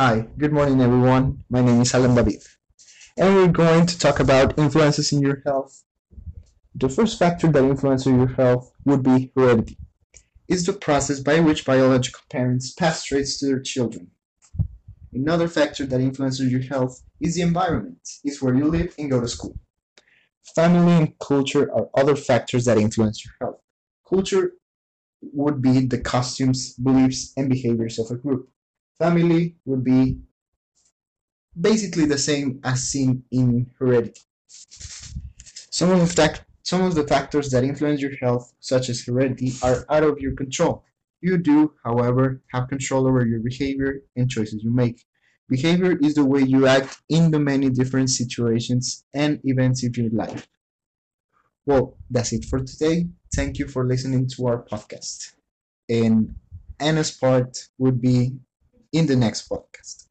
Hi, good morning everyone. My name is Alan David, and we're going to talk about influences in your health. The first factor that influences your health would be heredity. It's the process by which biological parents pass traits to their children. Another factor that influences your health is the environment. It's where you live and go to school. Family and culture are other factors that influence your health. Culture would be the costumes, beliefs, and behaviors of a group. Family would be basically the same as seen in heredity. Some of some of the factors that influence your health, such as heredity, are out of your control. You do, however, have control over your behavior and choices you make. Behavior is the way you act in the many different situations and events of your life. Well, that's it for today. Thank you for listening to our podcast. And Anna's part would be in the next podcast.